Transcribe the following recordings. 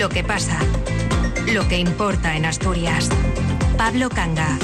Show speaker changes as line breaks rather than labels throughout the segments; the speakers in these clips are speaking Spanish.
Lo que pasa. Lo que importa en Asturias. Pablo Canga.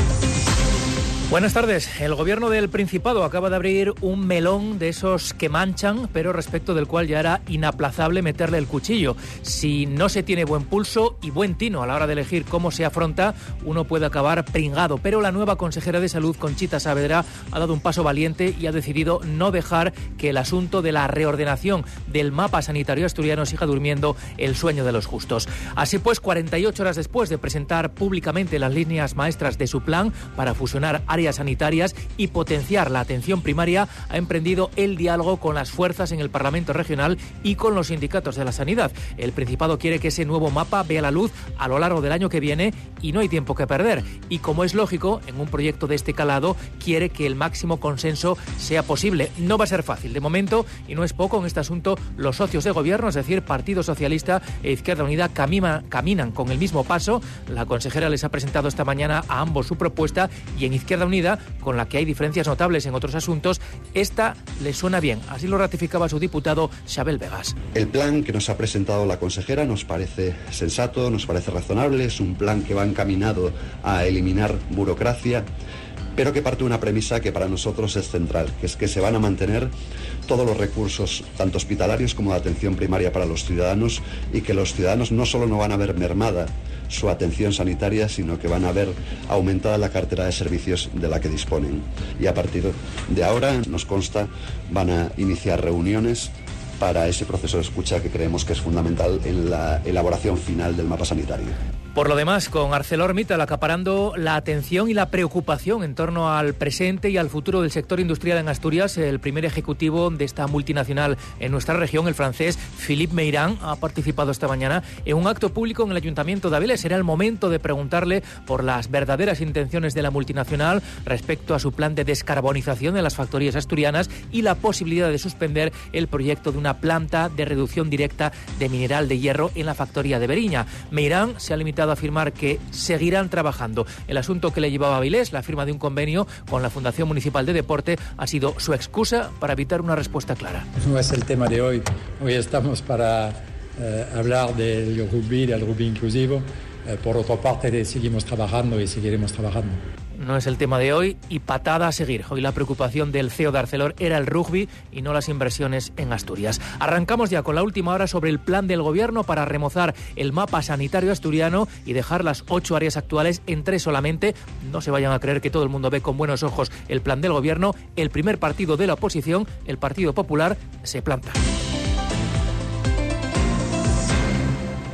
Buenas tardes. El gobierno del Principado acaba de abrir un melón de esos que manchan, pero respecto del cual ya era inaplazable meterle el cuchillo. Si no se tiene buen pulso y buen tino a la hora de elegir cómo se afronta, uno puede acabar pringado. Pero la nueva consejera de Salud, Conchita Saavedra, ha dado un paso valiente y ha decidido no dejar que el asunto de la reordenación del mapa sanitario asturiano siga durmiendo el sueño de los justos. Así pues, 48 horas después de presentar públicamente las líneas maestras de su plan para fusionar áreas sanitarias y potenciar la atención primaria, ha emprendido el diálogo con las fuerzas en el Parlamento Regional y con los sindicatos de la sanidad. El Principado quiere que ese nuevo mapa vea la luz a lo largo del año que viene y no hay tiempo que perder. Y como es lógico, en un proyecto de este calado, quiere que el máximo consenso sea posible. No va a ser fácil. De momento, y no es poco en este asunto, los socios de gobierno, es decir, Partido Socialista e Izquierda Unida, caminan con el mismo paso. La consejera les ha presentado esta mañana a ambos su propuesta y en Izquierda Unida, con la que hay diferencias notables en otros asuntos, esta le suena bien. Así lo ratificaba su diputado Xabel Vegas.
El plan que nos ha presentado la consejera nos parece sensato, nos parece razonable, es un plan que va encaminado a eliminar burocracia pero que parte de una premisa que para nosotros es central, que es que se van a mantener todos los recursos, tanto hospitalarios como de atención primaria para los ciudadanos, y que los ciudadanos no solo no van a ver mermada su atención sanitaria, sino que van a ver aumentada la cartera de servicios de la que disponen. Y a partir de ahora, nos consta, van a iniciar reuniones para ese proceso de escucha que creemos que es fundamental en la elaboración final del mapa sanitario.
Por lo demás, con ArcelorMittal acaparando la atención y la preocupación en torno al presente y al futuro del sector industrial en Asturias, el primer ejecutivo de esta multinacional en nuestra región, el francés Philippe Meirán, ha participado esta mañana en un acto público en el Ayuntamiento de Avilés. Será el momento de preguntarle por las verdaderas intenciones de la multinacional respecto a su plan de descarbonización de las factorías asturianas y la posibilidad de suspender el proyecto de una planta de reducción directa de mineral de hierro en la factoría de Beriña. Meirán se ha limitado a afirmar que seguirán trabajando. El asunto que le llevaba a Vilés, la firma de un convenio con la Fundación Municipal de Deporte, ha sido su excusa para evitar una respuesta clara.
No es el tema de hoy. Hoy estamos para eh, hablar del rugby, del rugby inclusivo. Eh, por otra parte, seguimos trabajando y seguiremos trabajando
no es el tema de hoy y patada a seguir. Hoy la preocupación del CEO de Arcelor era el rugby y no las inversiones en Asturias. Arrancamos ya con la última hora sobre el plan del gobierno para remozar el mapa sanitario asturiano y dejar las ocho áreas actuales en tres solamente. No se vayan a creer que todo el mundo ve con buenos ojos el plan del gobierno. El primer partido de la oposición, el Partido Popular, se planta.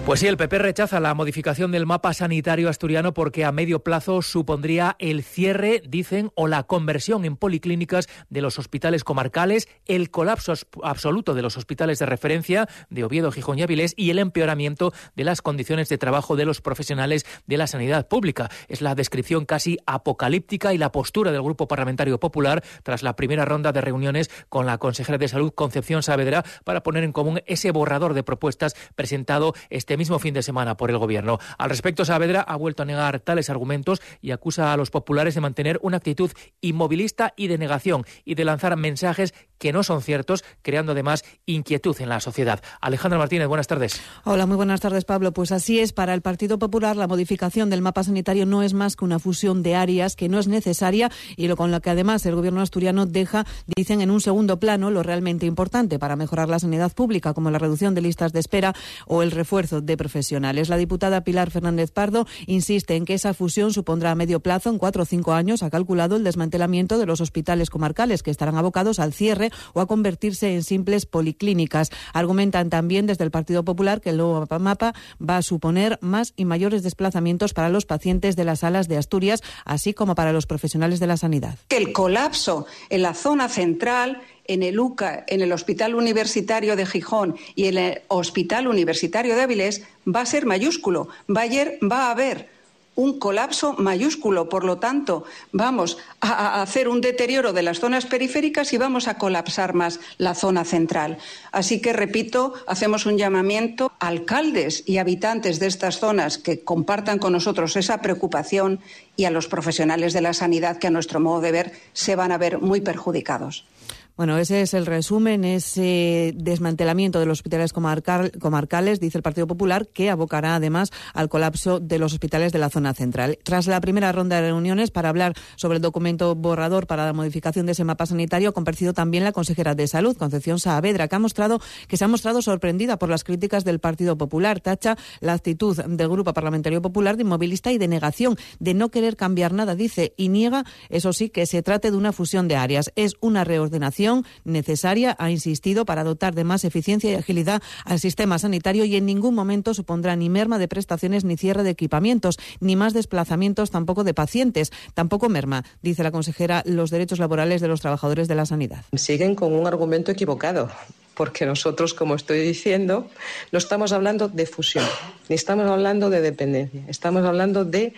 Pues sí, el PP rechaza la modificación del mapa sanitario asturiano porque a medio plazo supondría el cierre, dicen, o la conversión en policlínicas de los hospitales comarcales, el colapso absoluto de los hospitales de referencia de Oviedo, Gijón y Avilés y el empeoramiento de las condiciones de trabajo de los profesionales de la sanidad pública. Es la descripción casi apocalíptica y la postura del Grupo Parlamentario Popular tras la primera ronda de reuniones con la consejera de Salud Concepción Saavedra para poner en común ese borrador de propuestas presentado este este mismo fin de semana por el Gobierno. Al respecto, Saavedra ha vuelto a negar tales argumentos y acusa a los populares de mantener una actitud inmovilista y de negación y de lanzar mensajes que no son ciertos, creando además inquietud en la sociedad. Alejandra Martínez, buenas tardes.
Hola, muy buenas tardes, Pablo. Pues así es, para el Partido Popular la modificación del mapa sanitario no es más que una fusión de áreas que no es necesaria y lo con la que además el gobierno asturiano deja, dicen, en un segundo plano lo realmente importante para mejorar la sanidad pública, como la reducción de listas de espera o el refuerzo de profesionales. La diputada Pilar Fernández Pardo insiste en que esa fusión supondrá a medio plazo, en cuatro o cinco años, ha calculado el desmantelamiento de los hospitales comarcales que estarán abocados al cierre o a convertirse en simples policlínicas. Argumentan también desde el Partido Popular que el nuevo mapa va a suponer más y mayores desplazamientos para los pacientes de las salas de Asturias, así como para los profesionales de la sanidad.
El colapso en la zona central en el UCA, en el Hospital Universitario de Gijón y en el Hospital Universitario de Avilés va a ser mayúsculo. Bayer va a haber un colapso mayúsculo. Por lo tanto, vamos a hacer un deterioro de las zonas periféricas y vamos a colapsar más la zona central. Así que, repito, hacemos un llamamiento a alcaldes y habitantes de estas zonas que compartan con nosotros esa preocupación y a los profesionales de la sanidad que, a nuestro modo de ver, se van a ver muy perjudicados.
Bueno, ese es el resumen, ese desmantelamiento de los hospitales comarcales, dice el Partido Popular, que abocará además al colapso de los hospitales de la zona central. Tras la primera ronda de reuniones para hablar sobre el documento borrador para la modificación de ese mapa sanitario, ha comparecido también la consejera de Salud, Concepción Saavedra, que ha mostrado que se ha mostrado sorprendida por las críticas del Partido Popular. Tacha la actitud del Grupo Parlamentario Popular de inmovilista y de negación, de no querer cambiar nada, dice, y niega, eso sí, que se trate de una fusión de áreas. Es una reordenación necesaria, ha insistido, para dotar de más eficiencia y agilidad al sistema sanitario y en ningún momento supondrá ni merma de prestaciones ni cierre de equipamientos, ni más desplazamientos tampoco de pacientes, tampoco merma, dice la consejera, los derechos laborales de los trabajadores de la sanidad.
Siguen con un argumento equivocado porque nosotros, como estoy diciendo, no estamos hablando de fusión, ni estamos hablando de dependencia, estamos hablando de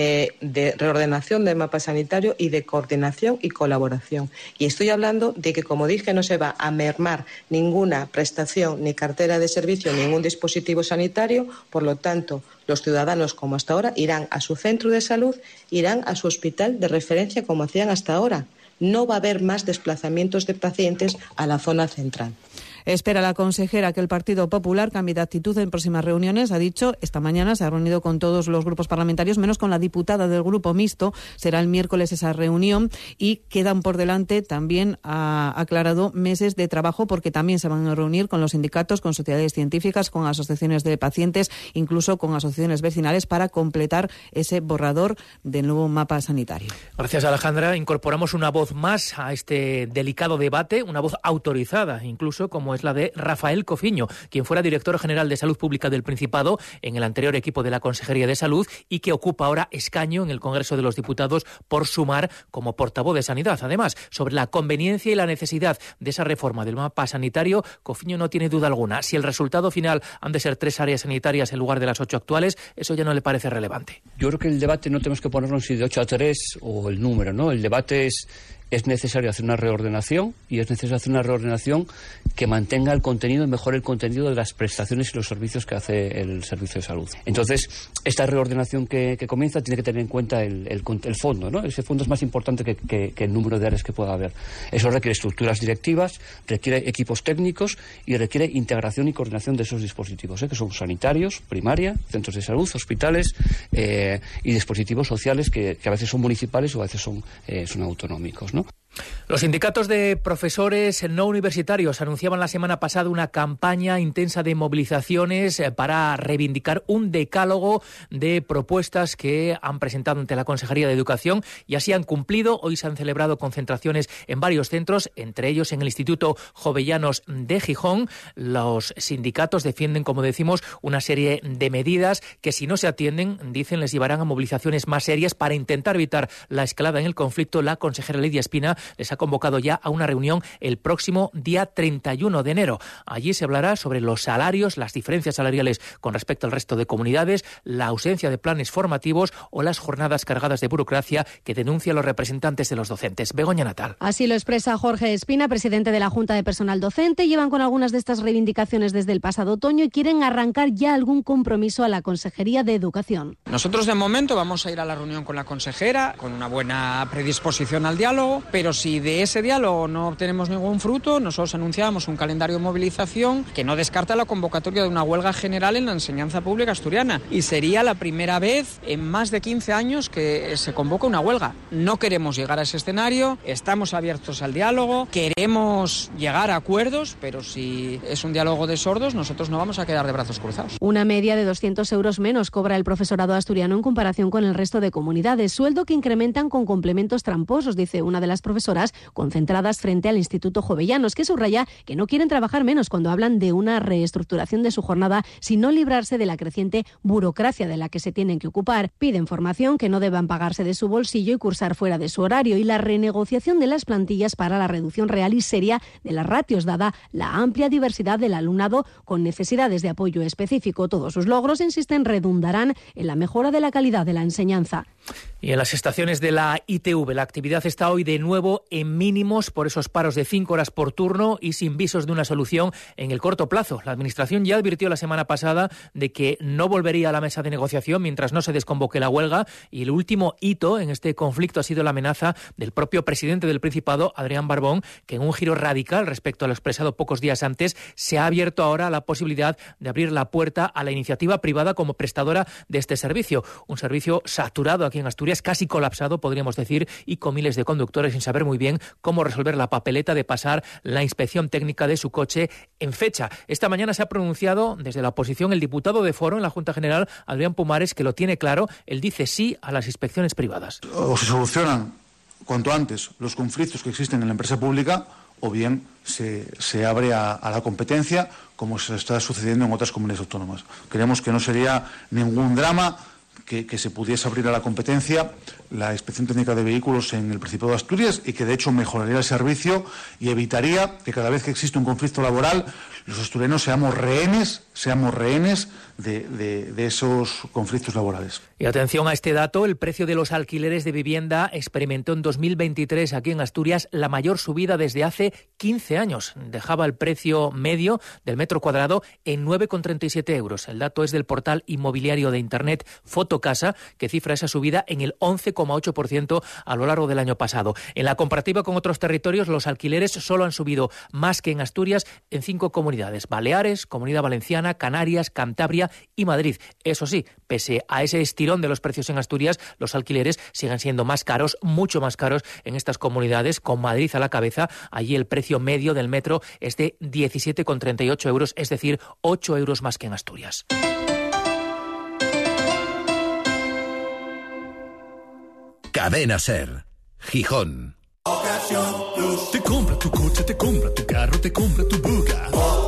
eh, de reordenación del mapa sanitario y de coordinación y colaboración. Y estoy hablando de que, como dije, no se va a mermar ninguna prestación, ni cartera de servicio, ningún dispositivo sanitario. Por lo tanto, los ciudadanos, como hasta ahora, irán a su centro de salud, irán a su hospital de referencia, como hacían hasta ahora. No va a haber más desplazamientos de pacientes a la zona central.
Espera la consejera que el Partido Popular cambie de actitud en próximas reuniones. Ha dicho, esta mañana se ha reunido con todos los grupos parlamentarios, menos con la diputada del Grupo Mixto. Será el miércoles esa reunión y quedan por delante, también ha aclarado, meses de trabajo porque también se van a reunir con los sindicatos, con sociedades científicas, con asociaciones de pacientes, incluso con asociaciones vecinales para completar ese borrador del nuevo mapa sanitario.
Gracias, Alejandra. Incorporamos una voz más a este delicado debate, una voz autorizada, incluso como es la de Rafael Cofiño, quien fuera director general de Salud Pública del Principado en el anterior equipo de la Consejería de Salud y que ocupa ahora escaño en el Congreso de los Diputados por sumar como portavoz de Sanidad. Además, sobre la conveniencia y la necesidad de esa reforma del mapa sanitario, Cofiño no tiene duda alguna. Si el resultado final han de ser tres áreas sanitarias en lugar de las ocho actuales, eso ya no le parece relevante.
Yo creo que el debate no tenemos que ponerlo si de ocho a tres o el número, ¿no? El debate es es necesario hacer una reordenación y es necesario hacer una reordenación que mantenga el contenido y mejore el contenido de las prestaciones y los servicios que hace el servicio de salud. Entonces, esta reordenación que, comienza tiene que tener en cuenta el, el, fondo, ¿no? Ese fondo es más importante que, el número de áreas que pueda haber. Eso requiere estructuras directivas, requiere equipos técnicos y requiere integración y coordinación de esos dispositivos, ¿eh? que son sanitarios, primaria, centros de salud, hospitales eh, y dispositivos sociales que, a veces son municipales o a veces son, eh, son autonómicos.
Los sindicatos de profesores no universitarios anunciaban la semana pasada una campaña intensa de movilizaciones eh, para reivindicar un decálogo de propuestas que han presentado ante la Consejería de Educación y así han cumplido. Hoy se han celebrado concentraciones en varios centros, entre ellos en el Instituto Jovellanos de Gijón. Los sindicatos defienden, como decimos, una serie de medidas que si no se atienden, dicen, les llevarán a movilizaciones más serias para intentar evitar la escalada en el conflicto. La consejera Lidia Espina les ha convocado ya a una reunión el próximo día 31 de enero. Allí se hablará sobre los salarios, las diferencias salariales con respecto al resto de comunidades, la ausencia de planes formativos o las jornadas cargadas de burocracia que denuncian los representantes de los docentes. Begoña Natal.
Así lo expresa Jorge Espina, presidente de la Junta de Personal Docente. Llevan con algunas de estas reivindicaciones desde el pasado otoño y quieren arrancar ya algún compromiso a la Consejería de Educación.
Nosotros de momento vamos a ir a la reunión con la consejera con una buena predisposición al diálogo, pero si de ese diálogo no obtenemos ningún fruto, nosotros anunciamos un calendario de movilización que no descarta la convocatoria de una huelga general en la enseñanza pública asturiana. Y sería la primera vez en más de 15 años que se convoca una huelga. No queremos llegar a ese escenario, estamos abiertos al diálogo, queremos llegar a acuerdos, pero si es un diálogo de sordos, nosotros no vamos a quedar de brazos cruzados.
Una media de 200 euros menos cobra el profesorado asturiano en comparación con el resto de comunidades, sueldo que incrementan con complementos tramposos, dice una de las profesoras concentradas frente al Instituto Jovellanos, que subraya que no quieren trabajar menos cuando hablan de una reestructuración de su jornada, sino librarse de la creciente burocracia de la que se tienen que ocupar. Piden formación que no deban pagarse de su bolsillo y cursar fuera de su horario y la renegociación de las plantillas para la reducción real y seria de las ratios, dada la amplia diversidad del alumnado con necesidades de apoyo específico. Todos sus logros, insisten, redundarán en la mejora de la calidad de la enseñanza.
Y en las estaciones de la ITV la actividad está hoy de nuevo en mínimos por esos paros de cinco horas por turno y sin visos de una solución en el corto plazo. La Administración ya advirtió la semana pasada de que no volvería a la mesa de negociación mientras no se desconvoque la huelga y el último hito en este conflicto ha sido la amenaza del propio presidente del Principado, Adrián Barbón, que en un giro radical respecto a lo expresado pocos días antes se ha abierto ahora la posibilidad de abrir la puerta a la iniciativa privada como prestadora de este servicio. Un servicio saturado aquí en Asturias casi colapsado, podríamos decir, y con miles de conductores sin saber muy bien cómo resolver la papeleta de pasar la inspección técnica de su coche en fecha. Esta mañana se ha pronunciado desde la oposición el diputado de Foro en la Junta General, Adrián Pumares, que lo tiene claro. Él dice sí a las inspecciones privadas.
O se solucionan cuanto antes los conflictos que existen en la empresa pública o bien se, se abre a, a, la competencia como se está sucediendo en otras comunidades autónomas. Creemos que no sería ningún drama que, se pudiese abrir a la competencia la inspección técnica de vehículos en el Principado de Asturias y que de hecho mejoraría el servicio y evitaría que cada vez que existe un conflicto laboral los asturianos seamos rehenes, seamos rehenes de, de, esos conflictos laborales.
Y atención a este dato, el precio de los alquileres de vivienda experimentó en 2023 aquí en Asturias la mayor subida desde hace 15 años. Dejaba el precio medio del metro cuadrado en 9,37 euros. El dato es del portal inmobiliario de Internet Fotocasa, que cifra esa subida en el 11,8% a lo largo del año pasado. En la comparativa con otros territorios, los alquileres solo han subido más que en Asturias en cinco comunidades. Baleares, Comunidad Valenciana, Canarias, Cantabria y Madrid. Eso sí, pese a ese estirón de los precios en Asturias, los alquileres siguen siendo más caros, mucho más caros en estas comunidades, con Madrid a la cabeza. Allí el precio medio del metro es de 17,38 euros, es decir, 8 euros más que en Asturias.
Cadena Ser, Gijón.
Te compra tu coche, te compra tu carro, te compra tu buga. Tu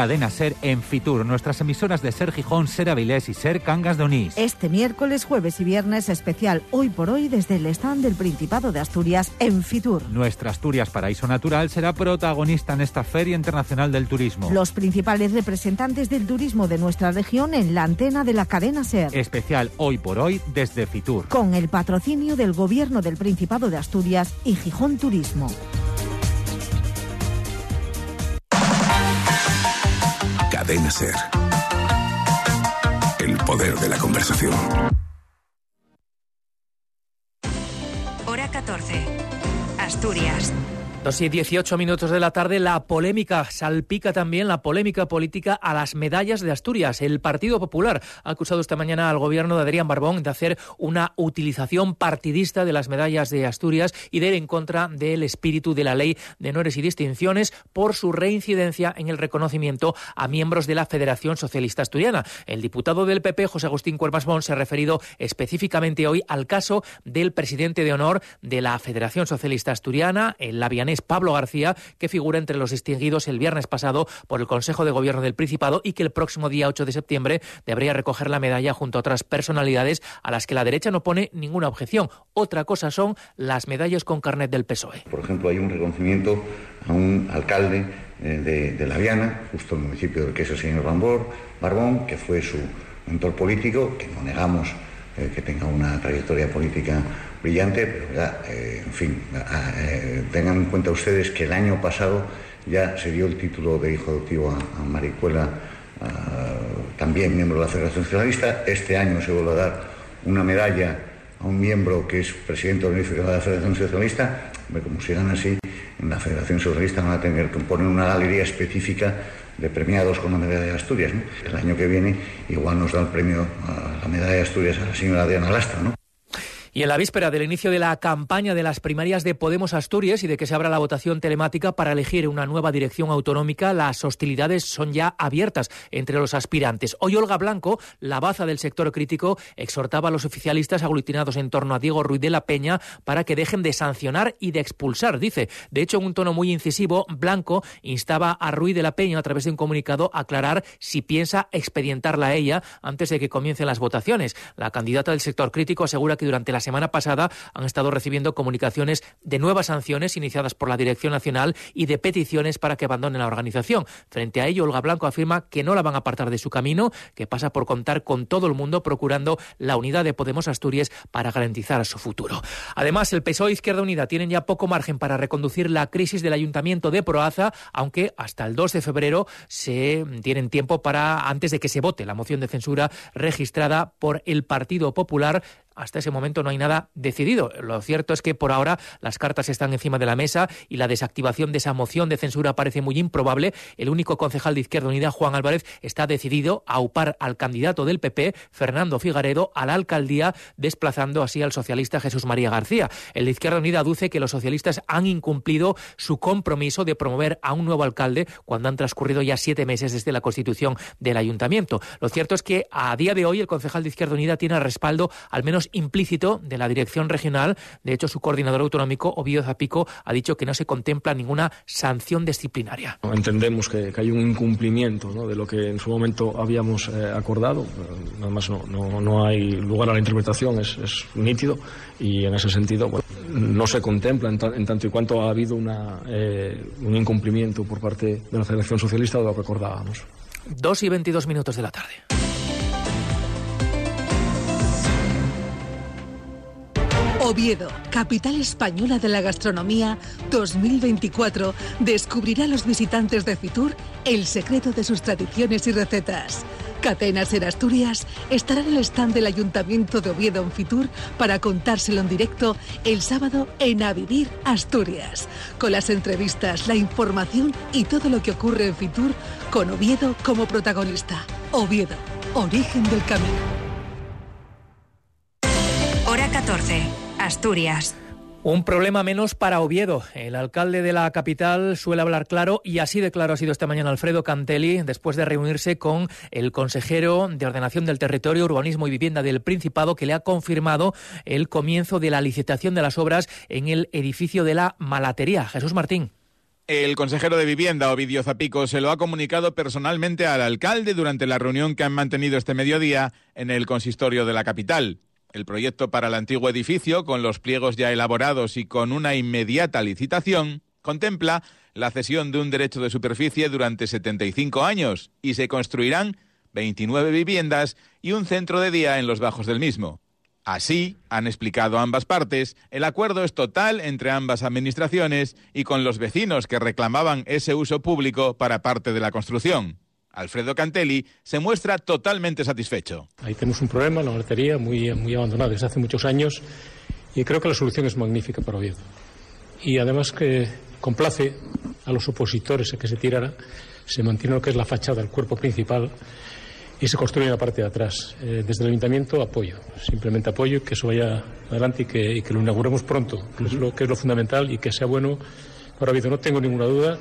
Cadena Ser en Fitur, nuestras emisoras de Ser Gijón, Ser Avilés y Ser Cangas de Onís.
Este miércoles, jueves y viernes especial hoy por hoy desde el stand del Principado de Asturias en Fitur.
Nuestra Asturias Paraíso Natural será protagonista en esta Feria Internacional del Turismo.
Los principales representantes del turismo de nuestra región en la antena de la cadena Ser.
Especial hoy por hoy desde Fitur.
Con el patrocinio del Gobierno del Principado de Asturias y Gijón Turismo.
Cadena Ser. El poder de la conversación.
Hora 14. Asturias.
Dos y 18 minutos de la tarde, la polémica salpica también la polémica política a las medallas de Asturias. El Partido Popular ha acusado esta mañana al gobierno de Adrián Barbón de hacer una utilización partidista de las medallas de Asturias y de ir en contra del espíritu de la ley de honores y distinciones por su reincidencia en el reconocimiento a miembros de la Federación Socialista Asturiana. El diputado del PP, José Agustín Cuervas Mons, se ha referido específicamente hoy al caso del presidente de honor de la Federación Socialista Asturiana, el Lavianés Pablo García, que figura entre los distinguidos el viernes pasado por el Consejo de Gobierno del Principado y que el próximo día 8 de septiembre debería recoger la medalla junto a otras personalidades a las que la derecha no pone ninguna objeción. Otra cosa son las medallas con carnet del PSOE.
Por ejemplo, hay un reconocimiento a un alcalde de, de La Viana, justo el municipio del que es el señor Bambor, Barbón, que fue su mentor político, que no negamos eh, que tenga una trayectoria política brillante, pero ya, eh, en fin, eh, tengan en cuenta ustedes que el año pasado ya se dio el título de hijo adoptivo a, Maricuela, a, también miembro de la Federación Socialista. Este año se vuelve a dar una medalla a un miembro que es presidente honorífico de la Federación Socialista. Como sigan así, en la Federación Socialista van a tener que poner una galería específica de premiados con la medalla de Asturias. El año que viene igual nos da el premio a la medalla de Asturias a la señora Diana Lastra, ¿no?
Y en la víspera del inicio de la campaña de las primarias de Podemos Asturias y de que se abra la votación telemática para elegir una nueva dirección autonómica, las hostilidades son ya abiertas entre los aspirantes. Hoy Olga Blanco, la baza del sector crítico, exhortaba a los oficialistas aglutinados en torno a Diego Ruiz de la Peña para que dejen de sancionar y de expulsar, dice. De hecho, en un tono muy incisivo, Blanco instaba a Ruiz de la Peña a través de un comunicado a aclarar si piensa expedientarla a ella antes de que comiencen las votaciones. La candidata del sector crítico asegura que durante la semana pasada han estado recibiendo comunicaciones de nuevas sanciones iniciadas por la Dirección Nacional y de peticiones para que abandonen la organización. Frente a ello, Olga Blanco afirma que no la van a apartar de su camino, que pasa por contar con todo el mundo procurando la unidad de Podemos Asturias para garantizar su futuro. Además, el PSOE Izquierda Unida tienen ya poco margen para reconducir la crisis del Ayuntamiento de Proaza, aunque hasta el 2 de febrero se tienen tiempo para antes de que se vote la moción de censura registrada por el Partido Popular hasta ese momento no hay nada decidido. Lo cierto es que por ahora las cartas están encima de la mesa y la desactivación de esa moción de censura parece muy improbable. El único concejal de Izquierda Unida, Juan Álvarez, está decidido a upar al candidato del PP, Fernando Figaredo, a la alcaldía, desplazando así al socialista Jesús María García. El de Izquierda Unida aduce que los socialistas han incumplido su compromiso de promover a un nuevo alcalde cuando han transcurrido ya siete meses desde la constitución del ayuntamiento. Lo cierto es que a día de hoy el concejal de Izquierda Unida tiene respaldo al menos implícito de la dirección regional. De hecho, su coordinador autonómico, Ovidio Zapico, ha dicho que no se contempla ninguna sanción disciplinaria.
Entendemos que, hay un incumplimiento de lo que en su momento habíamos eh, acordado. Nada más no, no, hay lugar a la interpretación, es, nítido y en ese sentido no se contempla en, tanto y cuanto ha habido una, eh, un incumplimiento por parte de la Federación Socialista de lo que acordábamos.
Dos y veintidós minutos de la tarde.
Oviedo, capital española de la gastronomía 2024, descubrirá a los visitantes de Fitur el secreto de sus tradiciones y recetas. Catenas en Asturias estará en el stand del Ayuntamiento de Oviedo en Fitur para contárselo en directo el sábado en A Vivir Asturias, con las entrevistas, la información y todo lo que ocurre en Fitur con Oviedo como protagonista. Oviedo, origen del camino.
Hora 14. Asturias.
Un problema menos para Oviedo. El alcalde de la capital suele hablar claro y así de claro ha sido esta mañana Alfredo Cantelli después de reunirse con el consejero de Ordenación del Territorio, Urbanismo y Vivienda del Principado que le ha confirmado el comienzo de la licitación de las obras en el edificio de la Malatería. Jesús Martín.
El consejero de Vivienda, Ovidio Zapico, se lo ha comunicado personalmente al alcalde durante la reunión que han mantenido este mediodía en el consistorio de la capital. El proyecto para el antiguo edificio, con los pliegos ya elaborados y con una inmediata licitación, contempla la cesión de un derecho de superficie durante 75 años y se construirán 29 viviendas y un centro de día en los bajos del mismo. Así, han explicado ambas partes, el acuerdo es total entre ambas administraciones y con los vecinos que reclamaban ese uso público para parte de la construcción. Alfredo Cantelli se muestra totalmente satisfecho.
Ahí tenemos un problema, la batería muy, muy abandonada desde hace muchos años y creo que la solución es magnífica para Oviedo. Y además que complace a los opositores a que se tirara, se mantiene lo que es la fachada, el cuerpo principal y se construye la parte de atrás. Eh, desde el ayuntamiento apoyo, simplemente apoyo que eso vaya adelante y que, y que lo inauguremos pronto, que es, lo, que es lo fundamental y que sea bueno para Oviedo. No tengo ninguna duda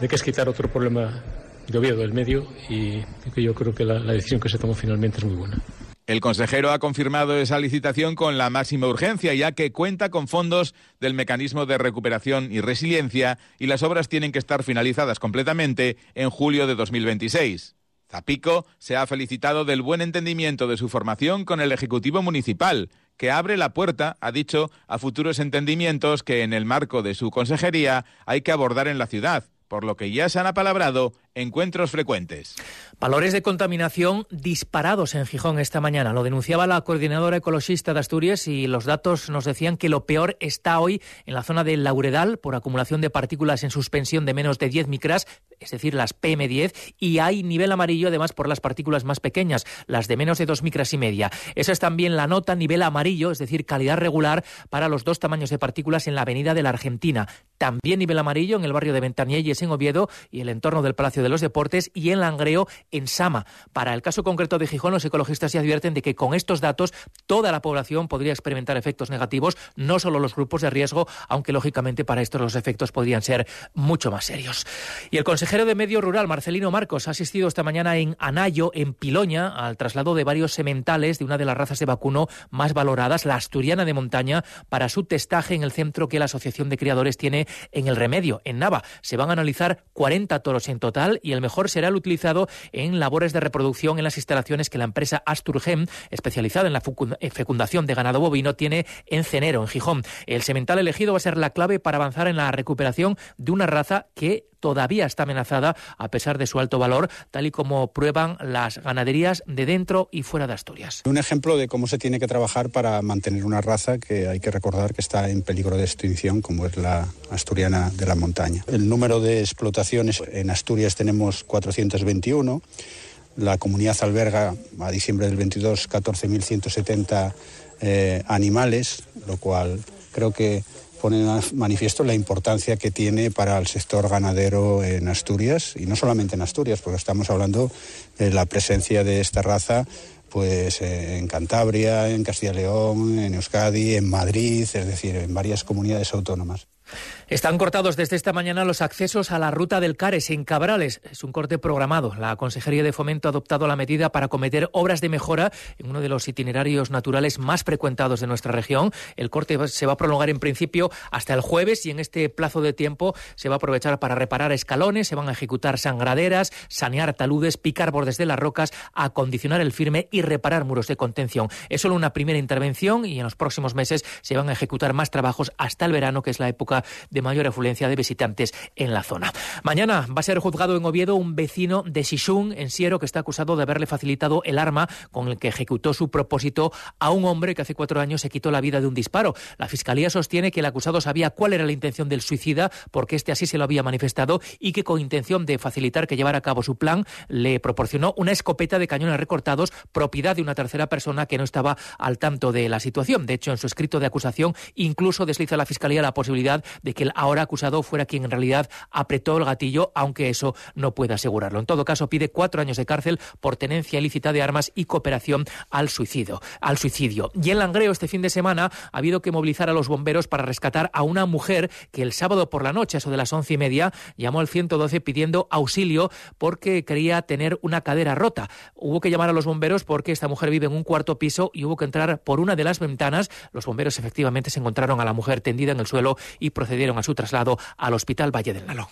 de que es quitar otro problema de Oviedo del medio y yo creo que la, la decisión que se tomó finalmente es muy buena.
El consejero ha confirmado esa licitación con la máxima urgencia, ya que cuenta con fondos del mecanismo de recuperación y resiliencia y las obras tienen que estar finalizadas completamente en julio de 2026. Zapico se ha felicitado del buen entendimiento de su formación con el Ejecutivo Municipal, que abre la puerta, ha dicho, a futuros entendimientos que en el marco de su consejería hay que abordar en la ciudad por lo que ya se han apalabrado encuentros frecuentes.
Valores de contaminación disparados en Gijón esta mañana. Lo denunciaba la coordinadora ecologista de Asturias y los datos nos decían que lo peor está hoy en la zona del Lauredal por acumulación de partículas en suspensión de menos de 10 micras, es decir, las PM10, y hay nivel amarillo además por las partículas más pequeñas, las de menos de 2 micras y media. Esa es también la nota nivel amarillo, es decir, calidad regular para los dos tamaños de partículas en la avenida de la Argentina. También nivel amarillo en el barrio de Ventanielles en Oviedo y el entorno del Palacio de de los Deportes, y en Langreo, en Sama. Para el caso concreto de Gijón, los ecologistas ya advierten de que con estos datos toda la población podría experimentar efectos negativos, no solo los grupos de riesgo, aunque lógicamente para esto los efectos podrían ser mucho más serios. Y el consejero de Medio Rural, Marcelino Marcos, ha asistido esta mañana en Anayo, en Piloña, al traslado de varios sementales de una de las razas de vacuno más valoradas, la asturiana de montaña, para su testaje en el centro que la Asociación de Criadores tiene en el Remedio, en Nava. Se van a analizar 40 toros en total y el mejor será el utilizado en labores de reproducción en las instalaciones que la empresa Asturgem, especializada en la eh, fecundación de ganado bovino, tiene en Cenero, en Gijón. El semental elegido va a ser la clave para avanzar en la recuperación de una raza que todavía está amenazada a pesar de su alto valor, tal y como prueban las ganaderías de dentro y fuera de Asturias.
Un ejemplo de cómo se tiene que trabajar para mantener una raza que hay que recordar que está en peligro de extinción, como es la asturiana de la montaña. El número de explotaciones en Asturias tenemos 421. La comunidad alberga a diciembre del 22 14.170 eh, animales, lo cual creo que pone en manifiesto la importancia que tiene para el sector ganadero en Asturias, y no solamente en Asturias, porque estamos hablando de la presencia de esta raza pues en Cantabria, en Castilla y León, en Euskadi, en Madrid, es decir, en varias comunidades autónomas.
Están cortados desde esta mañana los accesos a la ruta del Cares en Cabrales. Es un corte programado. La Consejería de Fomento ha adoptado la medida para cometer obras de mejora en uno de los itinerarios naturales más frecuentados de nuestra región. El corte se va a prolongar en principio hasta el jueves y en este plazo de tiempo se va a aprovechar para reparar escalones, se van a ejecutar sangraderas, sanear taludes, picar bordes de las rocas, acondicionar el firme y reparar muros de contención. Es solo una primera intervención y en los próximos meses se van a ejecutar más trabajos hasta el verano, que es la época de mayor afluencia de visitantes en la zona. Mañana va a ser juzgado en Oviedo un vecino de Sishun, en Siero, que está acusado de haberle facilitado el arma con el que ejecutó su propósito a un hombre que hace cuatro años se quitó la vida de un disparo. La Fiscalía sostiene que el acusado sabía cuál era la intención del suicida, porque este así se lo había manifestado, y que con intención de facilitar que llevara a cabo su plan, le proporcionó una escopeta de cañones recortados, propiedad de una tercera persona que no estaba al tanto de la situación. De hecho, en su escrito de acusación, incluso desliza la Fiscalía la posibilidad de que el ahora acusado fuera quien en realidad apretó el gatillo, aunque eso no puede asegurarlo. En todo caso, pide cuatro años de cárcel por tenencia ilícita de armas y cooperación al suicidio. Al suicidio. Y en Langreo este fin de semana ha habido que movilizar a los bomberos para rescatar a una mujer que el sábado por la noche, eso de las once y media, llamó al 112 pidiendo auxilio porque quería tener una cadera rota. Hubo que llamar a los bomberos porque esta mujer vive en un cuarto piso y hubo que entrar por una de las ventanas. Los bomberos efectivamente se encontraron a la mujer tendida en el suelo y procedieron a su traslado al Hospital Valle del Nalón.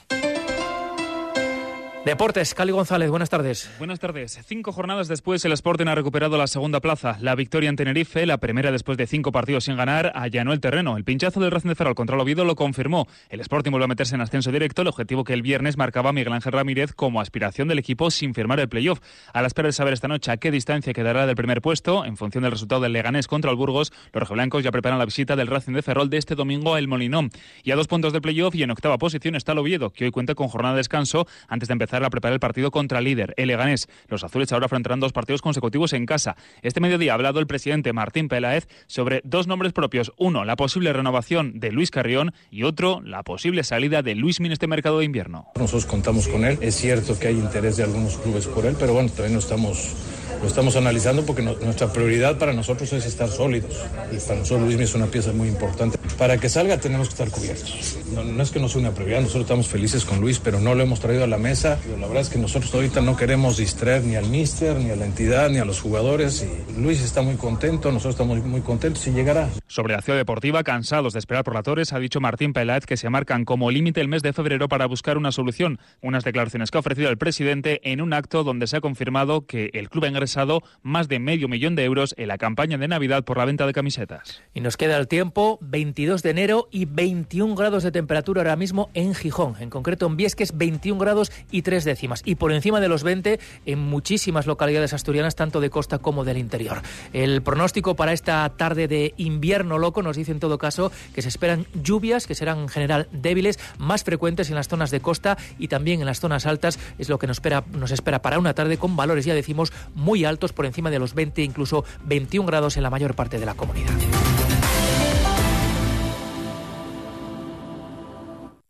Deportes, Cali González, buenas tardes.
Buenas tardes. Cinco jornadas después, el Sporting ha recuperado la segunda plaza. La victoria en Tenerife, la primera después de cinco partidos sin ganar, allanó el terreno. El pinchazo del Racing de Ferrol contra el Oviedo lo confirmó. El Sporting vuelve a meterse en ascenso directo, el objetivo que el viernes marcaba Miguel Ángel Ramírez como aspiración del equipo sin firmar el playoff. A la espera de saber esta noche a qué distancia quedará del primer puesto, en función del resultado del Leganés contra el Burgos, los rojiblancos ya preparan la visita del Racing de Ferrol de este domingo al Molinón. Y a dos puntos del playoff y en octava posición está el Oviedo, que hoy cuenta con jornada de descanso antes de empezar a preparar el partido contra el líder, el Leganés. Los azules ahora afrontarán dos partidos consecutivos en casa. Este mediodía ha hablado el presidente Martín Peláez sobre dos nombres propios. Uno, la posible renovación de Luis Carrión y otro, la posible salida de Luis Min este mercado de invierno.
Nosotros contamos con él. Es cierto que hay interés de algunos clubes por él, pero bueno, todavía no estamos lo estamos analizando porque nuestra prioridad para nosotros es estar sólidos. Y para nosotros Luis es una pieza muy importante. Para que salga tenemos que estar cubiertos. No, es que no sea una prioridad, nosotros estamos felices con Luis, pero no lo hemos traído a la mesa. La verdad es que nosotros ahorita no queremos distraer ni al míster, ni a la entidad, ni a los jugadores. Y Luis está muy contento, nosotros estamos muy contentos y llegará.
Sobre la ciudad deportiva, cansados de esperar por la Torres, ha dicho Martín Peláez que se marcan como límite el mes de febrero para buscar una solución. Unas declaraciones que ha ofrecido el presidente en un acto donde se ha confirmado que el club ha ingresado más de medio millón de euros en la campaña de Navidad por la venta de camisetas.
Y nos queda el tiempo, 22 de enero y 21 grados de temperatura ahora mismo en Gijón, en concreto en Viesques 21 grados y 3 décimas y por encima de los 20 en muchísimas localidades asturianas, tanto de costa como del interior. El pronóstico para esta tarde de invierno loco nos dice en todo caso que se esperan lluvias que serán en general débiles, más frecuentes en las zonas de costa y también en las zonas altas, es lo que nos espera, nos espera para una tarde con valores, ya decimos, muy altos por encima de los 20, incluso 21 grados en la mayor parte de la comunidad.